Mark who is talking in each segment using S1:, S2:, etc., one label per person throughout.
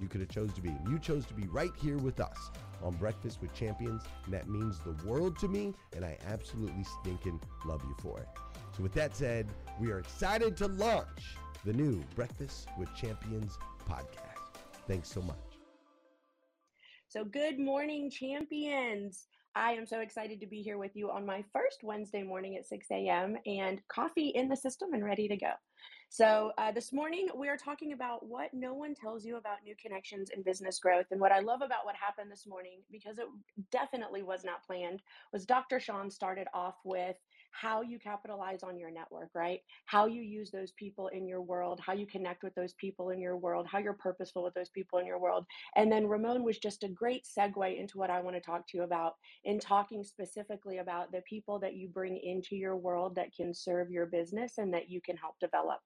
S1: you could have chose to be. You chose to be right here with us on Breakfast with Champions, and that means the world to me, and I absolutely stinking love you for it. So with that said, we are excited to launch the new Breakfast with Champions podcast. Thanks so much.
S2: So, good morning, champions. I am so excited to be here with you on my first Wednesday morning at 6 a.m. and coffee in the system and ready to go. So, uh, this morning we are talking about what no one tells you about new connections and business growth. And what I love about what happened this morning, because it definitely was not planned, was Dr. Sean started off with how you capitalize on your network, right? How you use those people in your world, how you connect with those people in your world, how you're purposeful with those people in your world. And then Ramon was just a great segue into what I want to talk to you about in talking specifically about the people that you bring into your world that can serve your business and that you can help develop.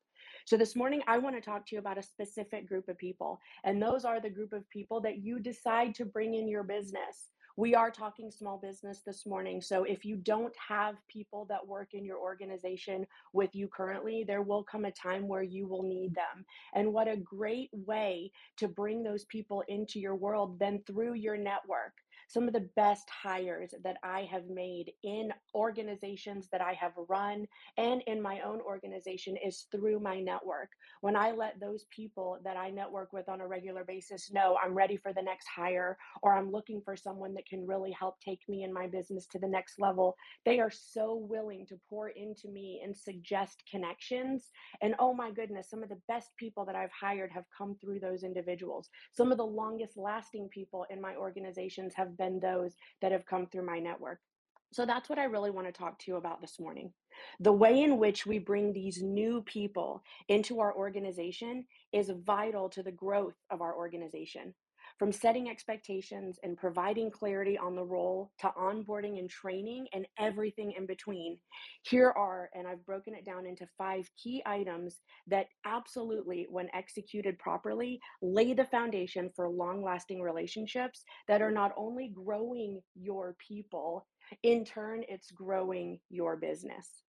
S2: So, this morning, I want to talk to you about a specific group of people. And those are the group of people that you decide to bring in your business. We are talking small business this morning. So, if you don't have people that work in your organization with you currently, there will come a time where you will need them. And what a great way to bring those people into your world than through your network. Some of the best hires that I have made in organizations that I have run and in my own organization is through my network. When I let those people that I network with on a regular basis know I'm ready for the next hire or I'm looking for someone that can really help take me and my business to the next level, they are so willing to pour into me and suggest connections. And oh my goodness, some of the best people that I've hired have come through those individuals. Some of the longest lasting people in my organizations have been those that have come through my network. So that's what I really want to talk to you about this morning. The way in which we bring these new people into our organization is vital to the growth of our organization. From setting expectations and providing clarity on the role to onboarding and training and everything in between. Here are, and I've broken it down into five key items that absolutely, when executed properly, lay the foundation for long lasting relationships that are not only growing your people, in turn, it's growing your business.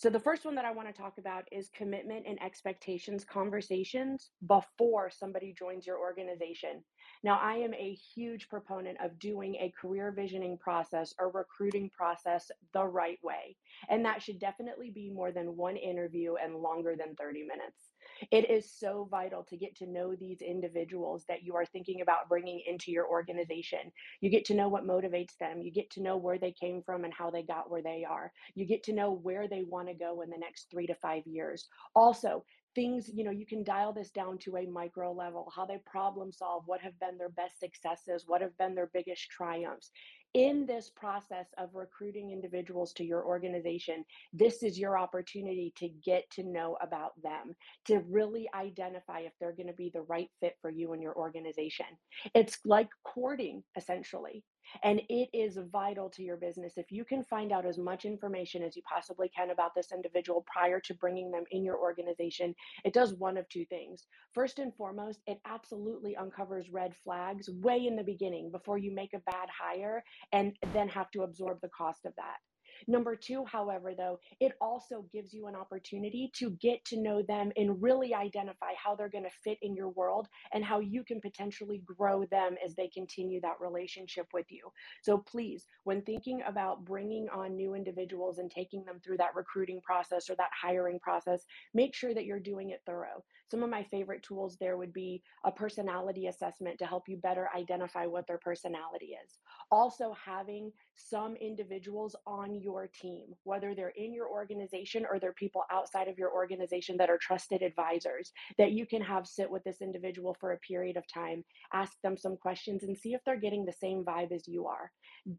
S2: So, the first one that I want to talk about is commitment and expectations conversations before somebody joins your organization. Now, I am a huge proponent of doing a career visioning process or recruiting process the right way. And that should definitely be more than one interview and longer than 30 minutes. It is so vital to get to know these individuals that you are thinking about bringing into your organization. You get to know what motivates them. You get to know where they came from and how they got where they are. You get to know where they want to go in the next three to five years. Also, things you know you can dial this down to a micro level how they problem solve what have been their best successes what have been their biggest triumphs in this process of recruiting individuals to your organization, this is your opportunity to get to know about them, to really identify if they're going to be the right fit for you and your organization. It's like courting, essentially. And it is vital to your business. If you can find out as much information as you possibly can about this individual prior to bringing them in your organization, it does one of two things. First and foremost, it absolutely uncovers red flags way in the beginning before you make a bad hire and then have to absorb the cost of that. Number two, however, though, it also gives you an opportunity to get to know them and really identify how they're going to fit in your world and how you can potentially grow them as they continue that relationship with you. So please, when thinking about bringing on new individuals and taking them through that recruiting process or that hiring process, make sure that you're doing it thorough. Some of my favorite tools there would be a personality assessment to help you better identify what their personality is. Also, having some individuals on your team, whether they're in your organization or they're people outside of your organization that are trusted advisors, that you can have sit with this individual for a period of time, ask them some questions, and see if they're getting the same vibe as you are.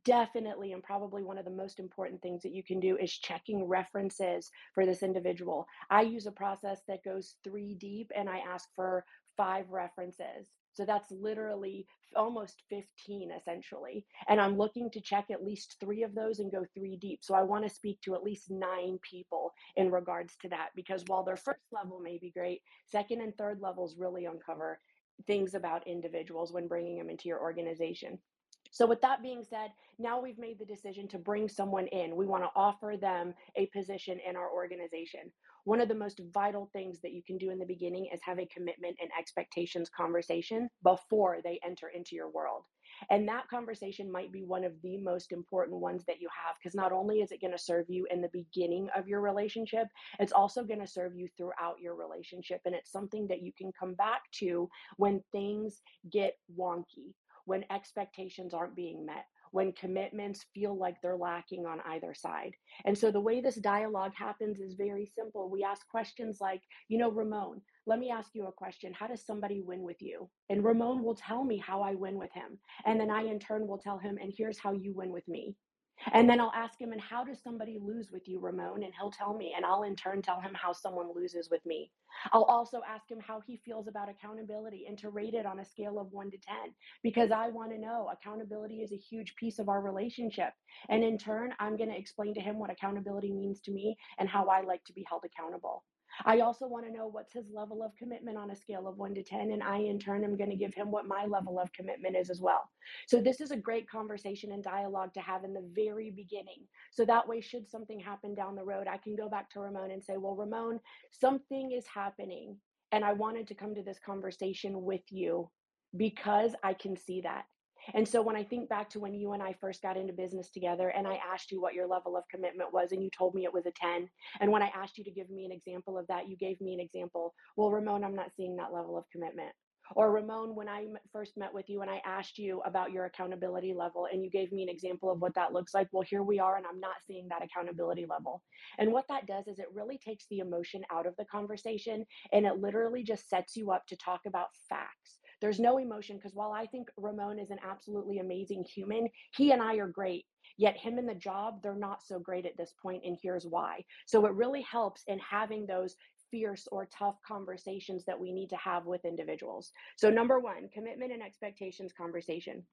S2: Definitely, and probably one of the most important things that you can do is checking references for this individual. I use a process that goes three deep and I ask for five references. So that's literally almost 15 essentially. And I'm looking to check at least three of those and go three deep. So I want to speak to at least nine people in regards to that because while their first level may be great, second and third levels really uncover things about individuals when bringing them into your organization. So, with that being said, now we've made the decision to bring someone in. We want to offer them a position in our organization. One of the most vital things that you can do in the beginning is have a commitment and expectations conversation before they enter into your world. And that conversation might be one of the most important ones that you have because not only is it going to serve you in the beginning of your relationship, it's also going to serve you throughout your relationship. And it's something that you can come back to when things get wonky when expectations aren't being met, when commitments feel like they're lacking on either side. And so the way this dialogue happens is very simple. We ask questions like, you know, Ramon, let me ask you a question. How does somebody win with you? And Ramon will tell me how I win with him. And then I, in turn, will tell him, and here's how you win with me. And then I'll ask him, and how does somebody lose with you, Ramon? And he'll tell me, and I'll in turn tell him how someone loses with me. I'll also ask him how he feels about accountability and to rate it on a scale of one to 10, because I want to know accountability is a huge piece of our relationship. And in turn, I'm going to explain to him what accountability means to me and how I like to be held accountable. I also want to know what's his level of commitment on a scale of one to 10. And I, in turn, am going to give him what my level of commitment is as well. So, this is a great conversation and dialogue to have in the very beginning. So that way, should something happen down the road, I can go back to Ramon and say, Well, Ramon, something is happening. And I wanted to come to this conversation with you because I can see that. And so when I think back to when you and I first got into business together and I asked you what your level of commitment was and you told me it was a 10. And when I asked you to give me an example of that, you gave me an example. Well, Ramon, I'm not seeing that level of commitment. Or Ramon, when I first met with you and I asked you about your accountability level and you gave me an example of what mm-hmm. that looks like, well, here we are and I'm not seeing that accountability level. And what that does is it really takes the emotion out of the conversation and it literally just sets you up to talk about facts. There's no emotion because while I think Ramon is an absolutely amazing human, he and I are great. Yet, him and the job, they're not so great at this point, and here's why. So, it really helps in having those fierce or tough conversations that we need to have with individuals. So, number one, commitment and expectations conversation.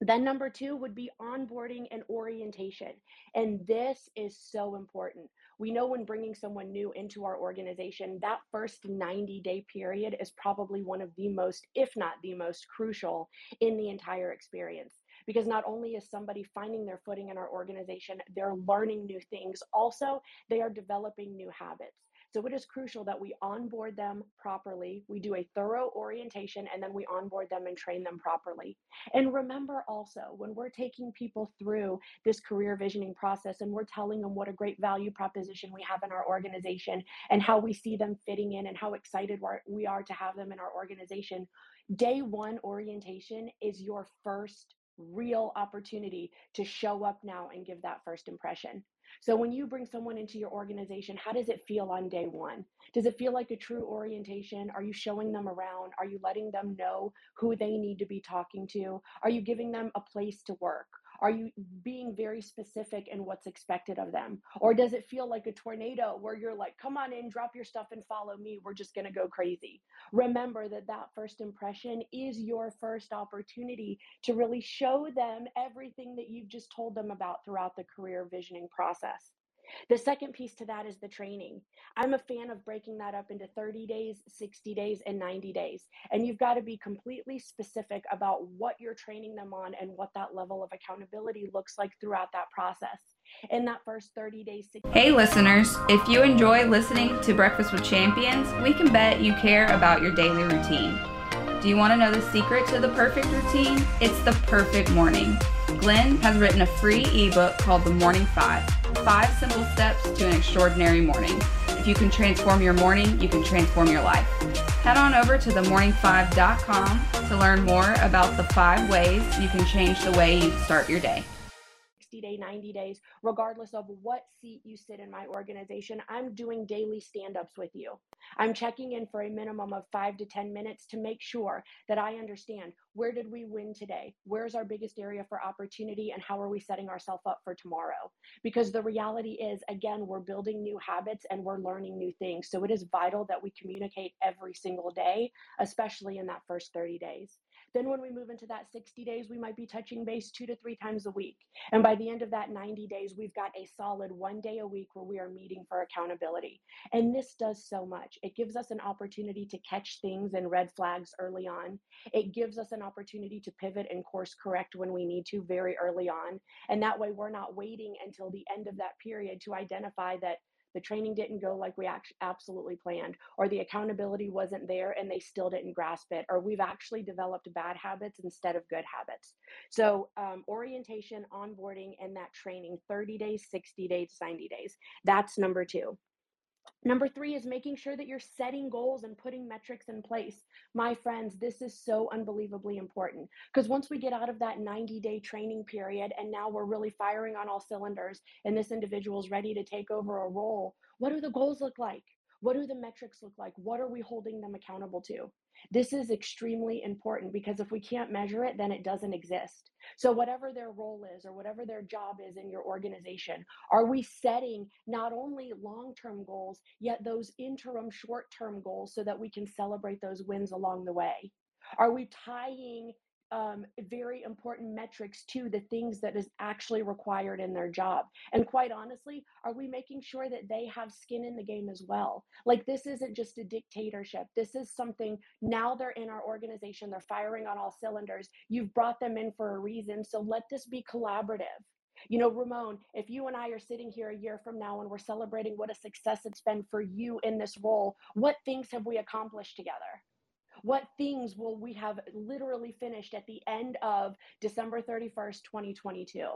S2: Then, number two would be onboarding and orientation. And this is so important. We know when bringing someone new into our organization, that first 90 day period is probably one of the most, if not the most crucial in the entire experience. Because not only is somebody finding their footing in our organization, they're learning new things, also, they are developing new habits. So it is crucial that we onboard them properly. We do a thorough orientation and then we onboard them and train them properly. And remember also, when we're taking people through this career visioning process and we're telling them what a great value proposition we have in our organization and how we see them fitting in and how excited we are to have them in our organization, day one orientation is your first real opportunity to show up now and give that first impression. So when you bring someone into your organization, how does it feel on day one? Does it feel like a true orientation? Are you showing them around? Are you letting them know who they need to be talking to? Are you giving them a place to work? Are you being very specific in what's expected of them? Or does it feel like a tornado where you're like, come on in, drop your stuff, and follow me? We're just going to go crazy. Remember that that first impression is your first opportunity to really show them everything that you've just told them about throughout the career visioning process. The second piece to that is the training. I'm a fan of breaking that up into 30 days, 60 days, and 90 days. And you've got to be completely specific about what you're training them on and what that level of accountability looks like throughout that process. In that first 30 days. 60
S3: hey, listeners, if you enjoy listening to Breakfast with Champions, we can bet you care about your daily routine. Do you want to know the secret to the perfect routine? It's the perfect morning. Glenn has written a free ebook called The Morning Five Five Simple Steps to an Extraordinary Morning. If you can transform your morning, you can transform your life. Head on over to themorning5.com to learn more about the five ways you can change the way you start your day.
S2: 60 day, 90 days, regardless of what seat you sit in my organization, I'm doing daily stand ups with you. I'm checking in for a minimum of five to 10 minutes to make sure that I understand where did we win today? Where's our biggest area for opportunity? And how are we setting ourselves up for tomorrow? Because the reality is, again, we're building new habits and we're learning new things. So it is vital that we communicate every single day, especially in that first 30 days. Then, when we move into that 60 days, we might be touching base two to three times a week. And by the end of that 90 days, we've got a solid one day a week where we are meeting for accountability. And this does so much. It gives us an opportunity to catch things and red flags early on. It gives us an opportunity to pivot and course correct when we need to very early on. And that way, we're not waiting until the end of that period to identify that the training didn't go like we actually absolutely planned, or the accountability wasn't there and they still didn't grasp it, or we've actually developed bad habits instead of good habits. So, um, orientation, onboarding, and that training 30 days, 60 days, 90 days. That's number two. Number three is making sure that you're setting goals and putting metrics in place. My friends, this is so unbelievably important because once we get out of that 90 day training period and now we're really firing on all cylinders and this individual is ready to take over a role, what do the goals look like? What do the metrics look like? What are we holding them accountable to? This is extremely important because if we can't measure it, then it doesn't exist. So, whatever their role is or whatever their job is in your organization, are we setting not only long term goals, yet those interim short term goals so that we can celebrate those wins along the way? Are we tying um, very important metrics to the things that is actually required in their job. And quite honestly, are we making sure that they have skin in the game as well? Like this isn't just a dictatorship. This is something now they're in our organization, they're firing on all cylinders. You've brought them in for a reason. So let this be collaborative. You know, Ramon, if you and I are sitting here a year from now and we're celebrating what a success it's been for you in this role, what things have we accomplished together? What things will we have literally finished at the end of December 31st, 2022?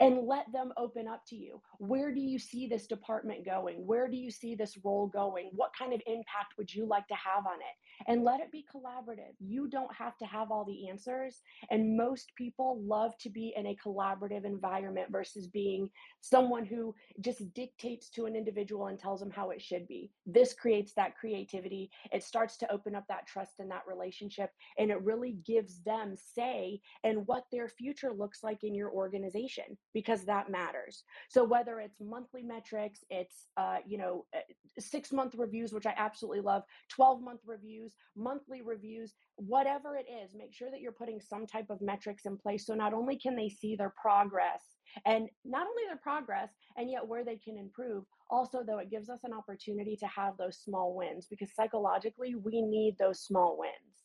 S2: And let them open up to you. Where do you see this department going? Where do you see this role going? What kind of impact would you like to have on it? And let it be collaborative. You don't have to have all the answers. And most people love to be in a collaborative environment versus being someone who just dictates to an individual and tells them how it should be. This creates that creativity. It starts to open up that trust in that relationship. And it really gives them say in what their future looks like in your organization because that matters. So whether it's monthly metrics, it's uh, you know uh, six month reviews, which I absolutely love, twelve month reviews, monthly reviews, whatever it is, make sure that you're putting some type of metrics in place. So not only can they see their progress and not only their progress and yet where they can improve also though it gives us an opportunity to have those small wins because psychologically we need those small wins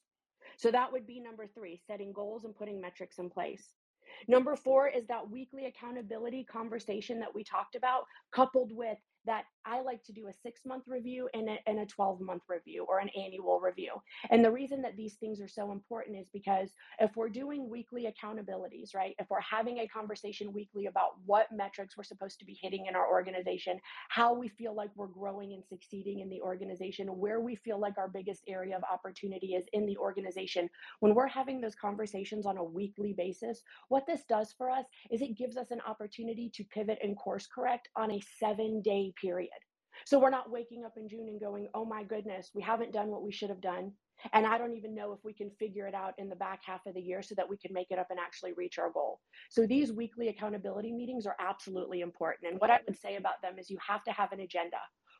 S2: so that would be number three setting goals and putting metrics in place Number four is that weekly accountability conversation that we talked about, coupled with that I like to do a six month review and a, and a 12 month review or an annual review. And the reason that these things are so important is because if we're doing weekly accountabilities, right, if we're having a conversation weekly about what metrics we're supposed to be hitting in our organization, how we feel like we're growing and succeeding in the organization, where we feel like our biggest area of opportunity is in the organization, when we're having those conversations on a weekly basis, what this does for us is it gives us an opportunity to pivot and course correct on a seven day period. So we're not waking up in June and going, oh my goodness, we haven't done what we should have done. And I don't even know if we can figure it out in the back half of the year so that we can make it up and actually reach our goal. So these weekly accountability meetings are absolutely important. And what I would say about them is you have to have an agenda.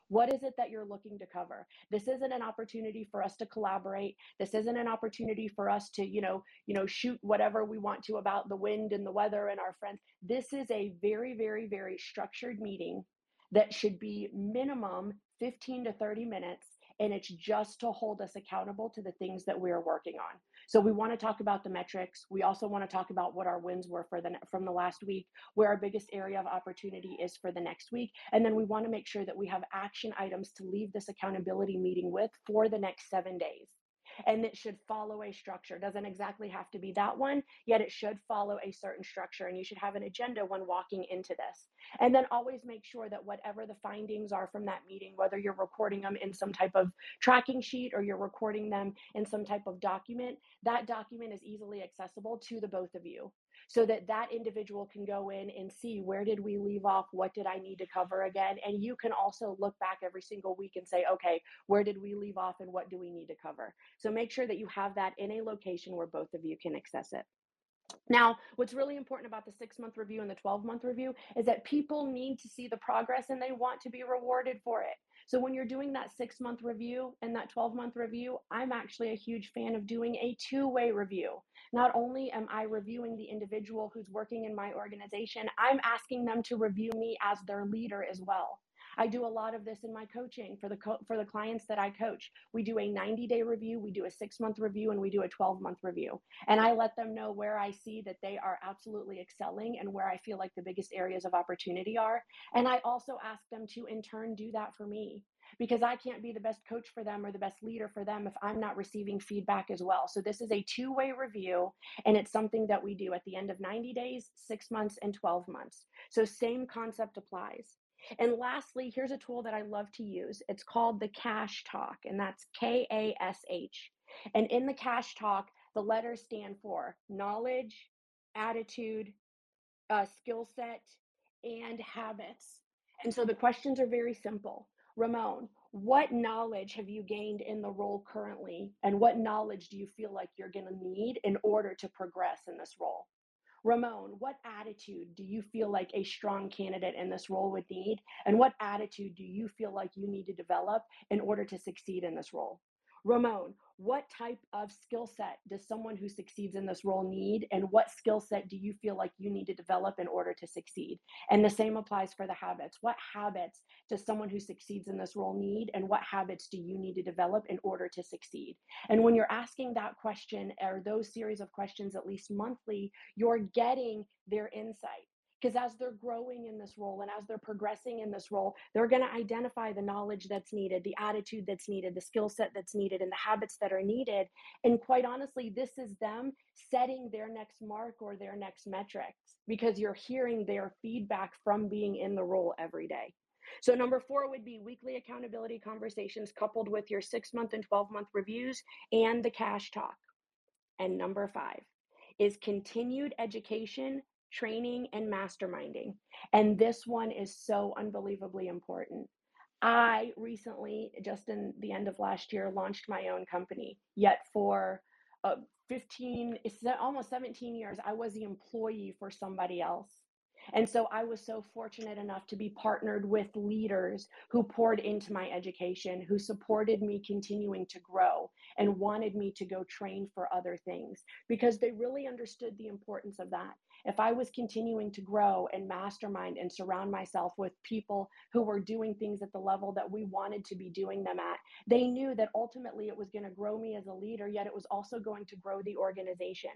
S2: What is it that you're looking to cover? This isn't an opportunity for us to collaborate. This isn't an opportunity for us to, you know, you know, shoot whatever we want to about the wind and the weather and our friends. This is a very, very, very structured meeting that should be minimum 15 to 30 minutes and it's just to hold us accountable to the things that we're working on. So we want to talk about the metrics. We also want to talk about what our wins were for the from the last week where our biggest area of opportunity is for the next week and then we want to make sure that we have action items to leave this accountability meeting with for the next 7 days and it should follow a structure. Doesn't exactly have to be that one, yet it should follow a certain structure. And you should have an agenda when walking into this. And then always make sure that whatever the findings are from that meeting, whether you're recording them in some type of tracking sheet or you're recording them in some type of document, that document is easily accessible to the both of you so that that individual can go in and see where did we leave off? What did i need to cover again? And you can also look back every single week and say okay where did we leave off and what do we need to cover? So make sure that you have that in a location where both of you can access it. Now, what's really important about the six month review and the 12 month review is that people need to see the progress and they want to be rewarded for it. So when you're doing that six month review and that 12 month review, I'm actually a huge fan of doing a two way review. Not only am I reviewing the individual who's working in my organization, I'm asking them to review me as their leader as well. I do a lot of this in my coaching for the co- for the clients that I coach. We do a 90-day review, we do a 6-month review and we do a 12-month review. And I let them know where I see that they are absolutely excelling and where I feel like the biggest areas of opportunity are. And I also ask them to in turn do that for me because I can't be the best coach for them or the best leader for them if I'm not receiving feedback as well. So this is a two way review, and it's something that we do at the end of 90 days, six months, and 12 months. So same concept applies. And lastly, here's a tool that I love to use. It's called the Cash Talk, and that's K A S H. And in the Cash Talk, the letters stand for knowledge, attitude, uh, skill set, and habits. And so the questions are very simple. Ramon, what knowledge have you gained in the role currently? And what knowledge do you feel like you're going to need in order to progress in this role? Ramon, what attitude do you feel like a strong candidate in this role would need? And what attitude do you feel like you need to develop in order to succeed in this role? Ramon, what type of skill set does someone who succeeds in this role need and what skill set do you feel like you need to develop in order to succeed? And the same applies for the habits. What habits does someone who succeeds in this role need and what habits do you need to develop in order to succeed? And when you're asking that question or those series of questions at least monthly you're getting their insight Because as they're growing in this role and as they're progressing in this role, they're going to identify the knowledge that's needed, the attitude that's needed, the skill set that's needed, and the habits that are needed. And quite honestly, this is them setting their next mark or their next metrics because you're hearing their feedback from being in the role every day. So, number four would be weekly accountability conversations coupled with your six month and 12 month reviews and the cash talk. And number five is continued education, training, and masterminding. And this one is so unbelievably important. I recently, just in the end of last year, launched my own company. Yet for uh, 15, it's almost 17 years, I was the employee for somebody else. And so I was so fortunate enough to be partnered with leaders who poured into my education, who supported me continuing to grow and wanted me to go train for other things because they really understood the importance of that if I was continuing to grow and mastermind and surround myself with people who were doing things at the level that we wanted to be doing them at, they knew that ultimately it was going to grow me as a leader, yet it was also going to grow the organization.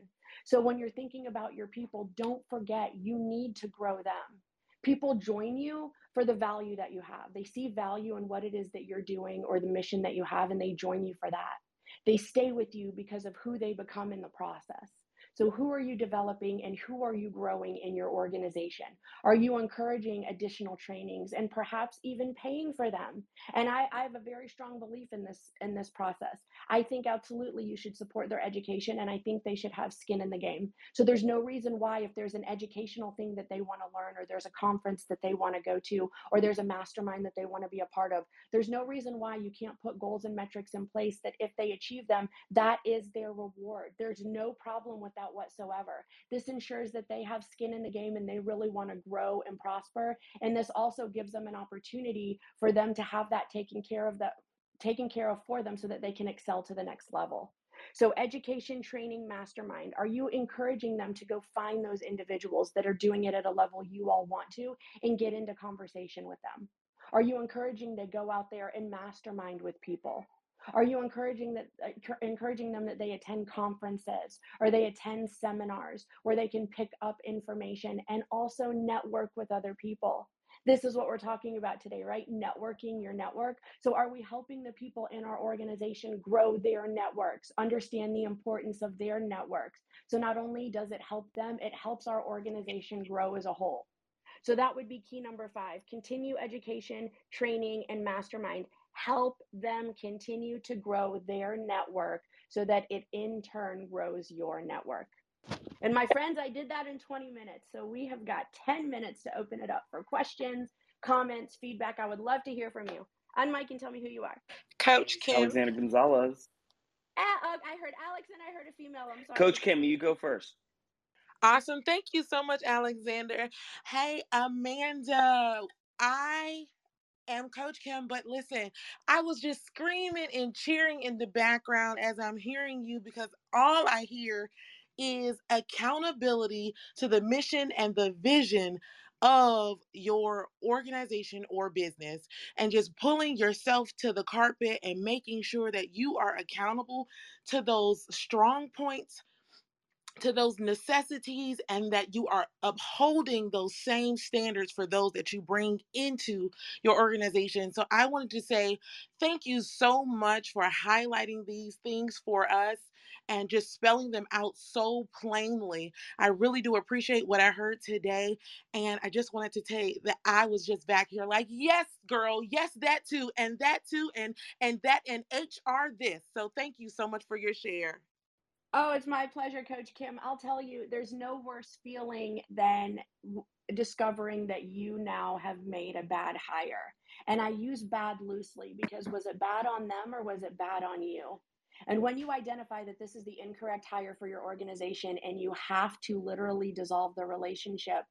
S2: So when you're thinking about your people, don't forget you need to grow them. People join you for the value that you have. They see value in what it is that you're doing or the mission that you have, and they join you for that. They stay with you because of who they become in the process. So, who are you developing and who are you growing in your organization? Are you encouraging additional trainings and perhaps even paying for them? And I, I have a very strong belief in this in this process. I think absolutely you should support their education and I think they should have skin in the game. So there's no reason why if there's an educational thing that they want to learn or there's a conference that they want to go to or there's a mastermind that they want to be a part of, there's no reason why you can't put goals and metrics in place that if they achieve them, that is their reward. There's no problem with that whatsoever. This ensures that they have skin in the game and they really want to grow and prosper. And this also gives them an opportunity for them to have that taken care of that taken care of for them so that they can excel to the next level. So, education, training, mastermind, are you encouraging them to go find those individuals that are doing it at a level you all want to and get into conversation with them? Are you encouraging to go out there and mastermind with people? Are you encouraging that uh, encouraging them that they attend conferences or they attend seminars where they can pick up information and also network with other people? This is what we're talking about today, right? Networking your network. So, are we helping the people in our organization grow their networks, understand the importance of their networks? So, not only does it help them, it helps our organization grow as a whole. So, that would be key number five continue education, training, and mastermind help them continue to grow their network so that it in turn grows your network. And my friends, I did that in 20 minutes. So we have got 10 minutes to open it up for questions, comments, feedback. I would love to hear from you. On mic and tell me who you are.
S4: Coach Kim. Alexander Gonzalez.
S2: Uh, I heard Alex and I heard a female. I'm sorry.
S4: Coach Kim, you go first.
S5: Awesome. Thank you so much, Alexander. Hey, Amanda. I am Coach Kim, but listen, I was just screaming and cheering in the background as I'm hearing you because all I hear is accountability to the mission and the vision of your organization or business and just pulling yourself to the carpet and making sure that you are accountable to those strong points to those necessities and that you are upholding those same standards for those that you bring into your organization. So I wanted to say thank you so much for highlighting these things for us and just spelling them out so plainly. I really do appreciate what I heard today. And I just wanted to you that I was just back here like, yes, girl, yes, that too, and that too, and and that and HR this. So thank you so much for your share.
S2: Oh, it's my pleasure, Coach Kim. I'll tell you, there's no worse feeling than discovering that you now have made a bad hire. And I use bad loosely because was it bad on them or was it bad on you? And when you identify that this is the incorrect hire for your organization and you have to literally dissolve the relationship,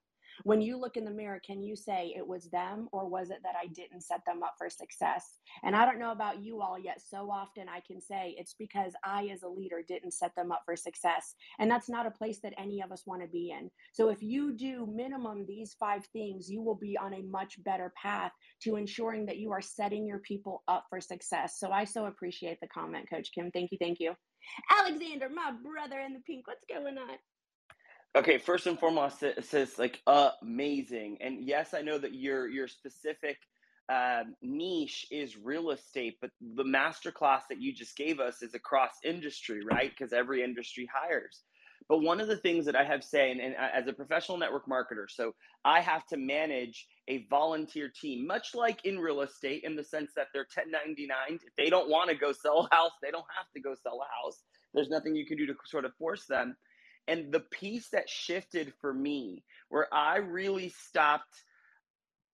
S2: when you look in the mirror, can you say it was them or was it that I didn't set them up for success? And I don't know about you all yet. So often I can say it's because I, as a leader, didn't set them up for success. And that's not a place that any of us want to be in. So if you do minimum these five things, you will be on a much better path to ensuring that you are setting your people up for success. So I so appreciate the comment, Coach Kim. Thank you. Thank you. Alexander, my brother in the pink, what's going on?
S4: Okay, first and foremost, it says like amazing, and yes, I know that your your specific um, niche is real estate, but the masterclass that you just gave us is across industry, right? Because every industry hires. But one of the things that I have saying, and as a professional network marketer, so I have to manage a volunteer team, much like in real estate, in the sense that they're 1099. If they don't want to go sell a house, they don't have to go sell a house. There's nothing you can do to sort of force them. And the piece that shifted for me, where I really stopped,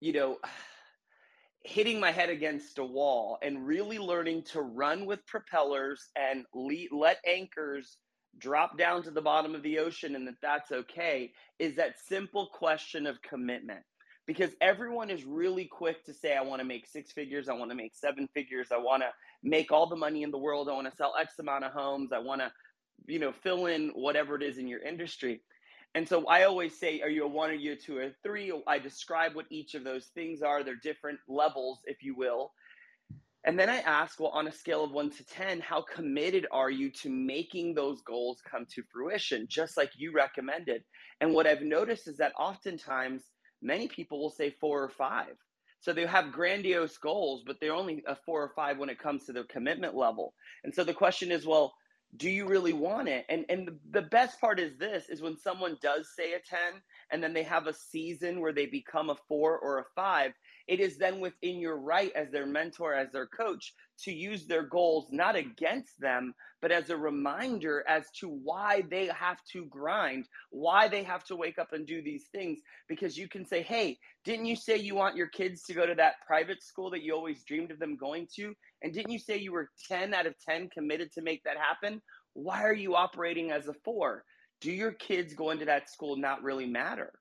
S4: you know, hitting my head against a wall and really learning to run with propellers and let anchors drop down to the bottom of the ocean and that that's okay is that simple question of commitment. Because everyone is really quick to say i want to make six figures i want to make seven figures i want to make all the money in the world i want to sell x amount of homes i want to you know, fill in whatever it is in your industry. And so I always say, are you a one, or you a two, or a three? I describe what each of those things are. They're different levels, if you will. And then I ask, well, on a scale of one to 10, how committed are you to making those goals come to fruition, just like you recommended? And what I've noticed is that oftentimes many people will say four or five. So they have grandiose goals, but they're only a four or five when it comes to their commitment level. And so the question is, well, do you really want it? And and the best part is this is when someone does say a 10 and then they have a season where they become a 4 or a 5 it is then within your right as their mentor as their coach to use their goals not against them but as a reminder as to why they have to grind why they have to wake up and do these things because you can say hey didn't you say you want your kids to go to that private school that you always dreamed of them going to and didn't you say you were 10 out of 10 committed to make that happen? Why are you operating as a four? Do your kids going to that school not really matter?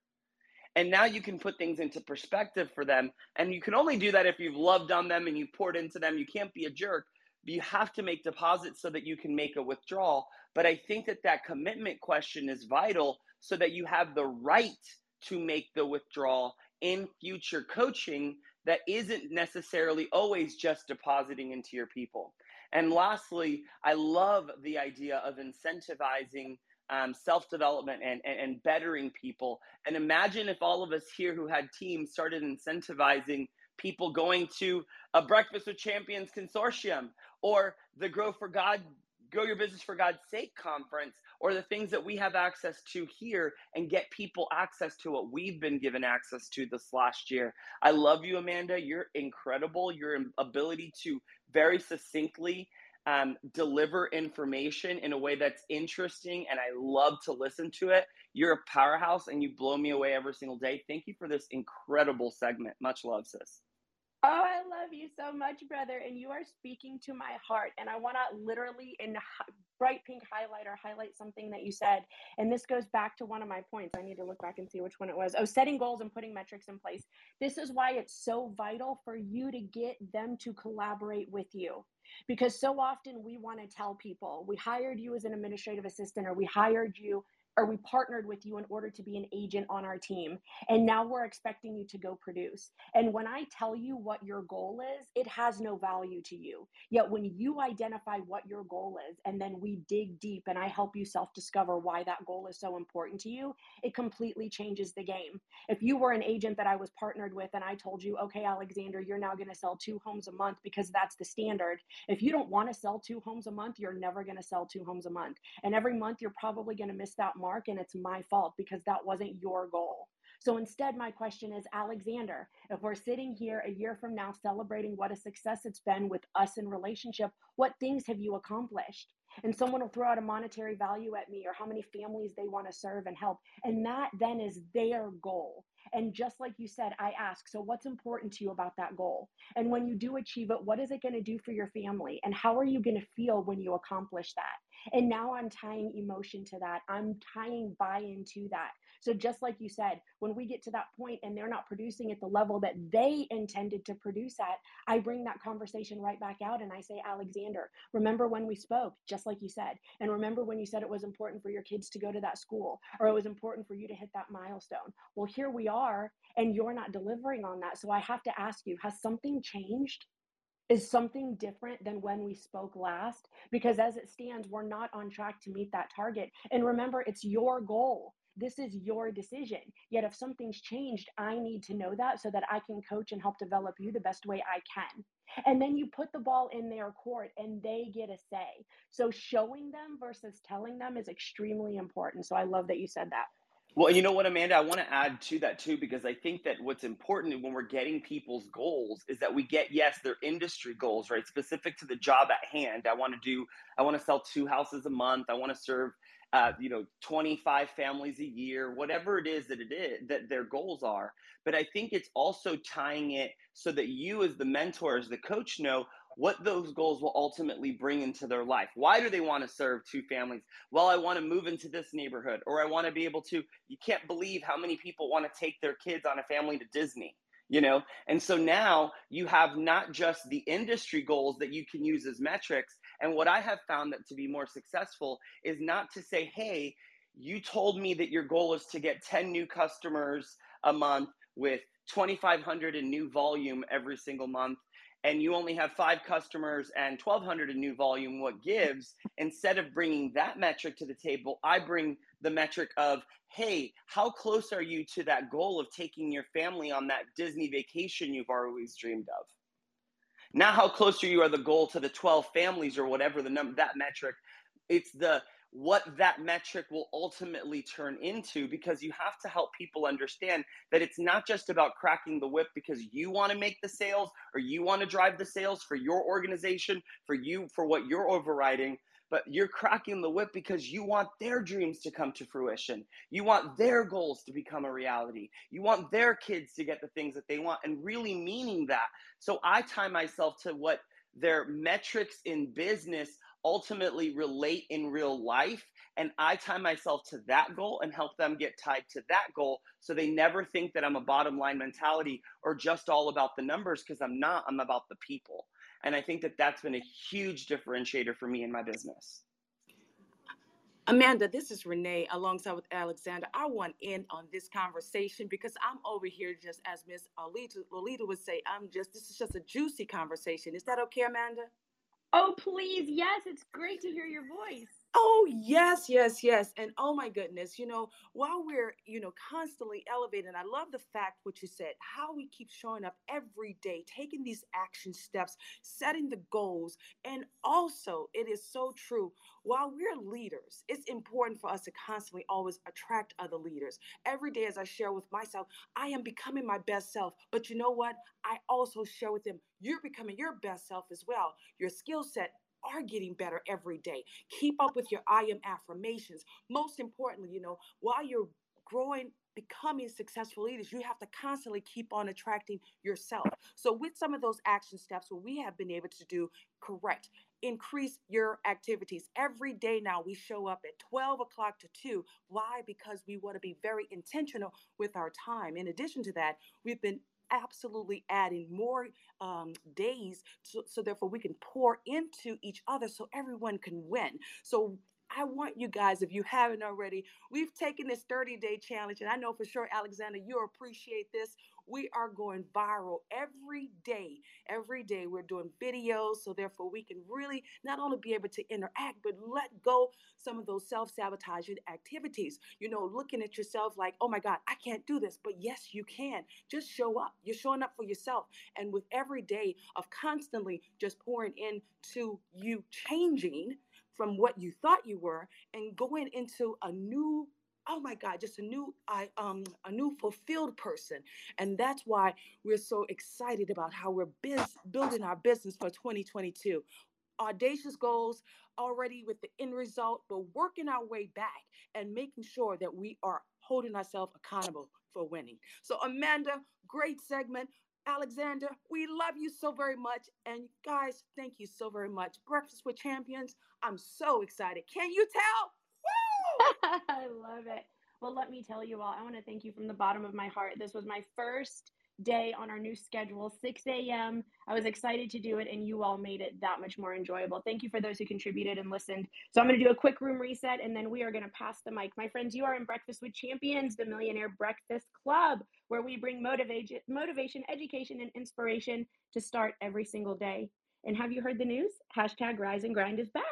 S4: And now you can put things into perspective for them. And you can only do that if you've loved on them and you've poured into them. You can't be a jerk. You have to make deposits so that you can make a withdrawal. But I think that that commitment question is vital so that you have the right to make the withdrawal in future coaching that isn't necessarily always just depositing into your people. And lastly, I love the idea of incentivizing um, self development and, and, and bettering people. And imagine if all of us here who had teams started incentivizing people going to a Breakfast with Champions consortium or the Grow for God Grow Your Business for God's Sake conference or the things that we have access to here and get people access to what we've been given access to this last year. I love you, Amanda. You're incredible. Your ability to very succinctly um, deliver information in a way that's interesting and I love to listen to it. You're a powerhouse and you blow me away every single day. Thank you for this incredible segment. Much love, sis.
S2: Oh, I love you so much, brother. And you are speaking to my heart. And I want to literally, in bright pink highlighter, highlight something that you said. And this goes back to one of my points. I need to look back and see which one it was. Oh, setting goals and putting metrics in place. This is why it's so vital for you to get them to collaborate with you. Because so often we want to tell people, we hired you as an administrative assistant or we hired you or we partnered with you in order to be an agent on our team. And now we're expecting you to go produce. And when I tell you what your goal is, it has no value to you. Yet when you identify what your goal is, and then we dig deep and I help you self discover why that goal is so important to you, it completely changes the game. If you were an agent that I was partnered with and I told you, okay, Alexander, you're now going to sell two homes a month because that's the standard. If you don't want to sell two homes a month, you're never going to sell two homes a month. And every month, you're probably going to miss that mark and it's my fault because that wasn't your goal. So instead, my question is Alexander, if we're sitting here a year from now celebrating what a success it's been with us in relationship, what things have you accomplished? And someone will throw out a monetary value at me or how many families they want to serve and help. And that then is their goal. And just like you said, I ask, so what's important to you about that goal? And when you do achieve it, what is it going to do for your family? And how are you going to feel when you accomplish that? And now I'm tying emotion to that. I'm tying buy into that. So, just like you said, when we get to that point and they're not producing at the level that they intended to produce at, I bring that conversation right back out and I say, Alexander, remember when we spoke, just like you said, and remember when you said it was important for your kids to go to that school or it was important for you to hit that milestone. Well, here we are, and you're not delivering on that. So, I have to ask you, has something changed? Is something different than when we spoke last because as it stands we're not on track to meet that target and remember it's your goal this is your decision. Yet if something's changed, I need to know that so that I can coach and help develop you the best way I can. And then you put the ball in their court and they get a say. So showing them versus telling them is extremely important. So I love that you said that.
S4: Well, you know what, Amanda, I want to add to that too, because I think that what's important when we're getting people's goals is that we get, yes, their industry goals, right? Specific to the job at hand. I want to do, I want to sell two houses a month. I want to serve, uh, you know, 25 families a year, whatever it is that it is, that their goals are. But I think it's also tying it so that you, as the mentor, as the coach, know what those goals will ultimately bring into their life. Why do they want to serve two families? Well, I want to move into this neighborhood, or I want to be able to. You can't believe how many people want to take their kids on a family to Disney you know and so now you have not just the industry goals that you can use as metrics and what i have found that to be more successful is not to say hey you told me that your goal is to get 10 new customers a month with 2500 in new volume every single month and you only have five customers and 1200 in new volume what gives instead of bringing that metric to the table i bring the metric of hey how close are you to that goal of taking your family on that disney vacation you've always dreamed of? Now how close are you are the goal to the 12 families or whatever the number that metric. It's the what that metric will ultimately turn into because you have to help people understand that it's not just about cracking the whip because you want to make the sales or you want to drive the sales for your organization, for you, for what you're overriding, but you're cracking the whip because you want their dreams to come to fruition. You want their goals to become a reality. You want their kids to get the things that they want and really meaning that. So I tie myself to what their metrics in business ultimately relate in real life. And I tie myself to that goal and help them get tied to that goal so they never think that I'm a bottom line mentality or just all about the numbers because I'm not, I'm about the people. And I think that that's been a huge differentiator for me in my business.
S6: Amanda, this is Renee alongside with Alexander. I want in on this conversation because I'm over here just as Miss Lolita would say, I'm just, this is just a juicy conversation. Is that okay, Amanda?
S2: Oh, please. Yes, it's great to hear your voice.
S6: Oh, yes, yes, yes. And oh my goodness, you know, while we're, you know, constantly elevating, I love the fact what you said, how we keep showing up every day, taking these action steps, setting the goals. And also, it is so true, while we're leaders, it's important for us to constantly always attract other leaders. Every day, as I share with myself, I am becoming my best self. But you know what? I also share with them, you're becoming your best self as well. Your skill set are getting better every day. Keep up with your I am affirmations. Most importantly, you know, while you're growing becoming successful leaders, you have to constantly keep on attracting yourself. So, with some of those action steps, what we have been able to do, correct, increase your activities. Every day now, we show up at 12 o'clock to 2. Why? Because we want to be very intentional with our time. In addition to that, we've been absolutely adding more um, days so, so therefore we can pour into each other so everyone can win. So I want you guys, if you haven't already, we've taken this 30 day challenge, and I know for sure, Alexander, you appreciate this. We are going viral every day. Every day, we're doing videos, so therefore, we can really not only be able to interact, but let go some of those self sabotaging activities. You know, looking at yourself like, oh my God, I can't do this. But yes, you can. Just show up. You're showing up for yourself. And with every day of constantly just pouring into you changing, from what you thought you were and going into a new oh my god just a new i um a new fulfilled person. And that's why we're so excited about how we're biz- building our business for 2022 audacious goals already with the end result but working our way back and making sure that we are holding ourselves accountable for winning. So amanda great segment Alexander, we love you so very much. And guys, thank you so very much. Breakfast with Champions, I'm so excited. Can you
S2: tell? I love it. Well, let me tell you all, I want to thank you from the bottom of my heart. This was my first day on our new schedule, 6 a.m. I was excited to do it, and you all made it that much more enjoyable. Thank you for those who contributed and listened. So, I'm going to do a quick room reset, and then we are going to pass the mic. My friends, you are in Breakfast with Champions, the Millionaire Breakfast Club, where we bring motivation, motivation, education, and inspiration to start every single day. And have you heard the news? Hashtag Rise and Grind is back.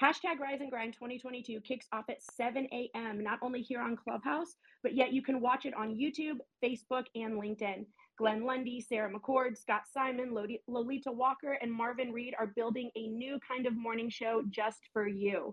S2: Hashtag Rise and Grind 2022 kicks off at 7 a.m., not only here on Clubhouse, but yet you can watch it on YouTube, Facebook, and LinkedIn. Glenn Lundy, Sarah McCord, Scott Simon, Lolita Walker, and Marvin Reed are building a new kind of morning show just for you.